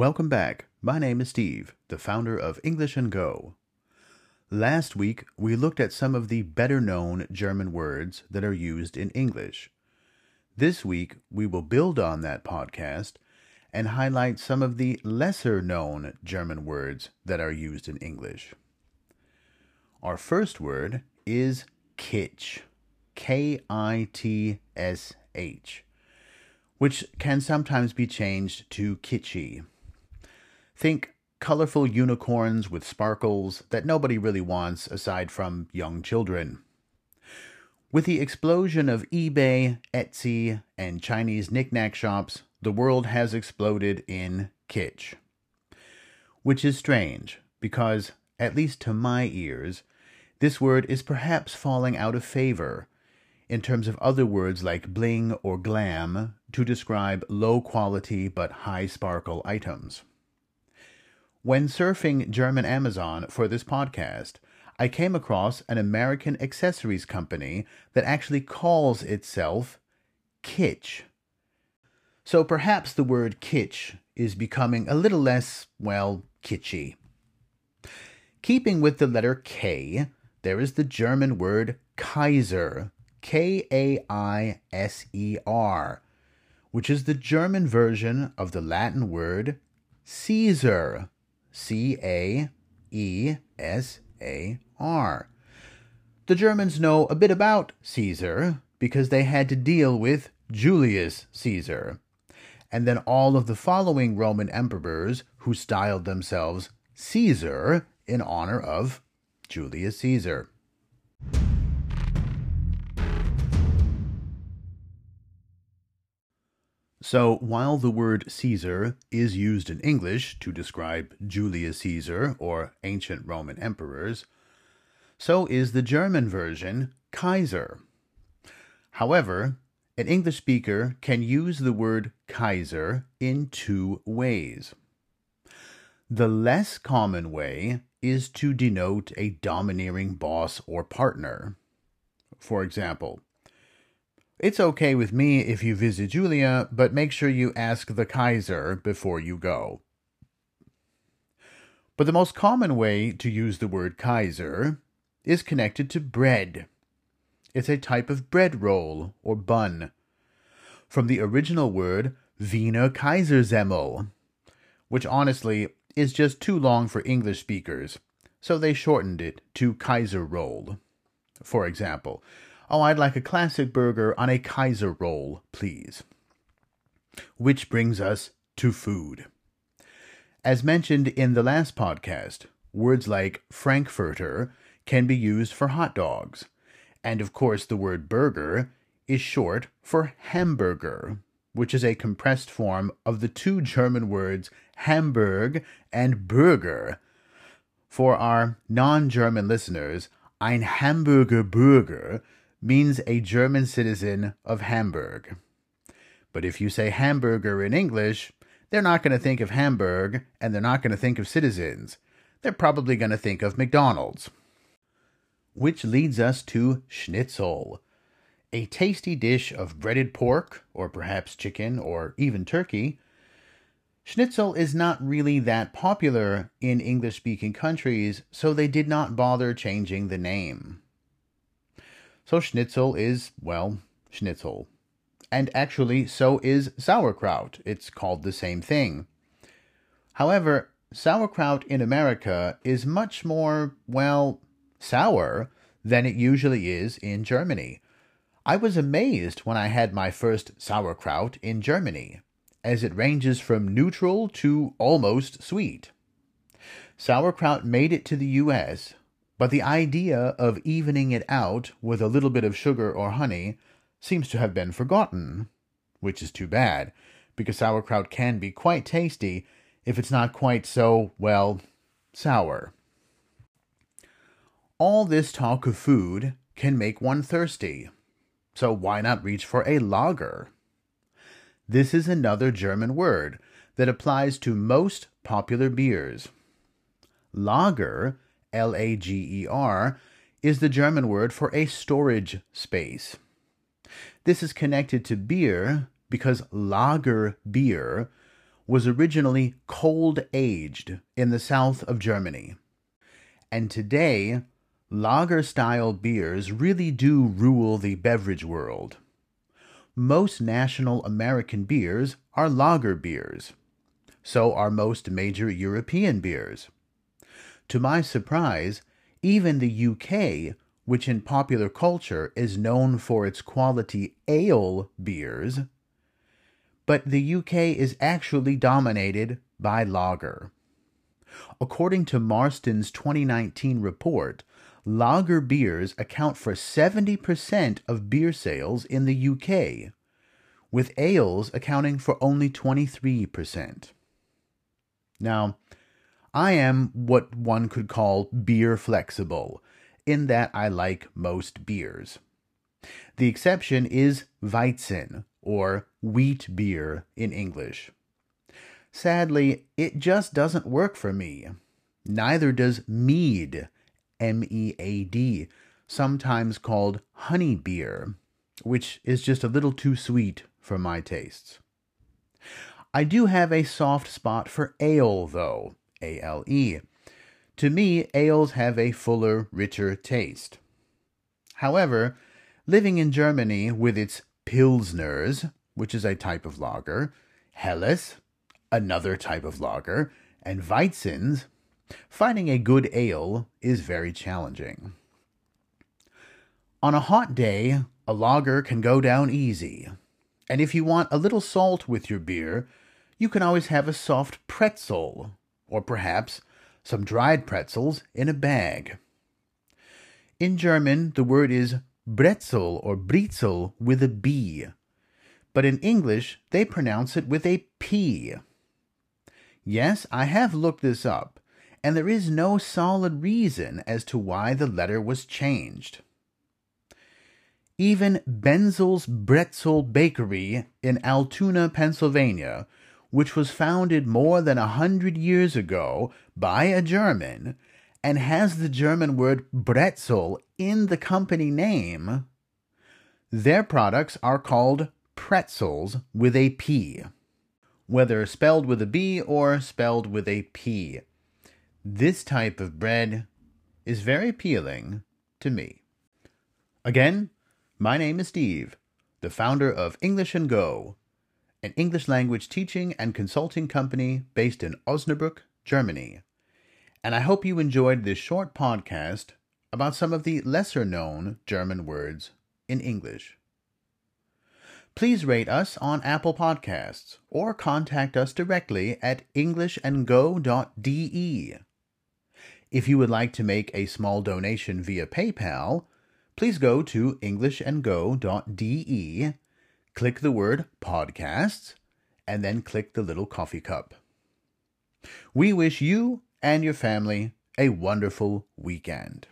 Welcome back. My name is Steve, the founder of English and Go. Last week, we looked at some of the better known German words that are used in English. This week, we will build on that podcast and highlight some of the lesser known German words that are used in English. Our first word is kitsch. K I T S H, which can sometimes be changed to kitschy. Think colorful unicorns with sparkles that nobody really wants aside from young children. With the explosion of eBay, Etsy, and Chinese knickknack shops, the world has exploded in kitsch. Which is strange, because, at least to my ears, this word is perhaps falling out of favor in terms of other words like bling or glam to describe low quality but high sparkle items. When surfing German Amazon for this podcast, I came across an American accessories company that actually calls itself Kitsch. So perhaps the word kitsch is becoming a little less, well, kitschy. Keeping with the letter K, there is the German word Kaiser, K A I S E R, which is the German version of the Latin word Caesar, C A E S A R. The Germans know a bit about Caesar because they had to deal with Julius Caesar, and then all of the following Roman emperors who styled themselves Caesar in honor of Julius Caesar. So, while the word Caesar is used in English to describe Julius Caesar or ancient Roman emperors, so is the German version Kaiser. However, an English speaker can use the word Kaiser in two ways. The less common way is to denote a domineering boss or partner. For example, it's okay with me if you visit Julia, but make sure you ask the Kaiser before you go. But the most common way to use the word Kaiser is connected to bread. It's a type of bread roll or bun. From the original word Wiener Kaisersemmel, which honestly is just too long for English speakers, so they shortened it to Kaiser roll. For example, Oh, I'd like a classic burger on a Kaiser roll, please. Which brings us to food. As mentioned in the last podcast, words like Frankfurter can be used for hot dogs. And of course, the word burger is short for hamburger, which is a compressed form of the two German words Hamburg and Burger. For our non German listeners, ein Hamburger Burger means a German citizen of Hamburg. But if you say hamburger in English, they're not going to think of Hamburg and they're not going to think of citizens. They're probably going to think of McDonald's. Which leads us to schnitzel, a tasty dish of breaded pork, or perhaps chicken, or even turkey. Schnitzel is not really that popular in English speaking countries, so they did not bother changing the name. So schnitzel is, well, schnitzel. And actually, so is sauerkraut. It's called the same thing. However, sauerkraut in America is much more, well, sour than it usually is in Germany. I was amazed when I had my first sauerkraut in Germany, as it ranges from neutral to almost sweet. Sauerkraut made it to the US but the idea of evening it out with a little bit of sugar or honey seems to have been forgotten, which is too bad, because sauerkraut can be quite tasty if it's not quite so, well, sour. All this talk of food can make one thirsty, so why not reach for a lager? This is another German word that applies to most popular beers. Lager L A G E R, is the German word for a storage space. This is connected to beer because lager beer was originally cold aged in the south of Germany. And today, lager style beers really do rule the beverage world. Most national American beers are lager beers. So are most major European beers. To my surprise, even the UK, which in popular culture is known for its quality ale beers, but the UK is actually dominated by lager. According to Marston's 2019 report, lager beers account for 70% of beer sales in the UK, with ales accounting for only 23%. Now, I am what one could call beer flexible, in that I like most beers. The exception is Weizen, or wheat beer in English. Sadly, it just doesn't work for me. Neither does mead, M E A D, sometimes called honey beer, which is just a little too sweet for my tastes. I do have a soft spot for ale, though, A L E. To me, ales have a fuller, richer taste. However, living in Germany with its Pilsners, which is a type of lager, Helles, another type of lager, and Weizens, finding a good ale is very challenging. On a hot day, a lager can go down easy. And if you want a little salt with your beer, you can always have a soft pretzel, or perhaps some dried pretzels in a bag. In German, the word is Brezel or Britzel with a B, but in English, they pronounce it with a P. Yes, I have looked this up, and there is no solid reason as to why the letter was changed. Even Benzel's Bretzel Bakery in Altoona, Pennsylvania, which was founded more than a hundred years ago by a German and has the German word Bretzel in the company name, their products are called pretzels with a P, whether spelled with a B or spelled with a P. This type of bread is very appealing to me. Again, my name is Steve, the founder of English and Go, an English language teaching and consulting company based in Osnabrück, Germany. And I hope you enjoyed this short podcast about some of the lesser known German words in English. Please rate us on Apple Podcasts or contact us directly at englishandgo.de. If you would like to make a small donation via PayPal, please go to englishandgo.de, click the word podcasts, and then click the little coffee cup. We wish you and your family a wonderful weekend.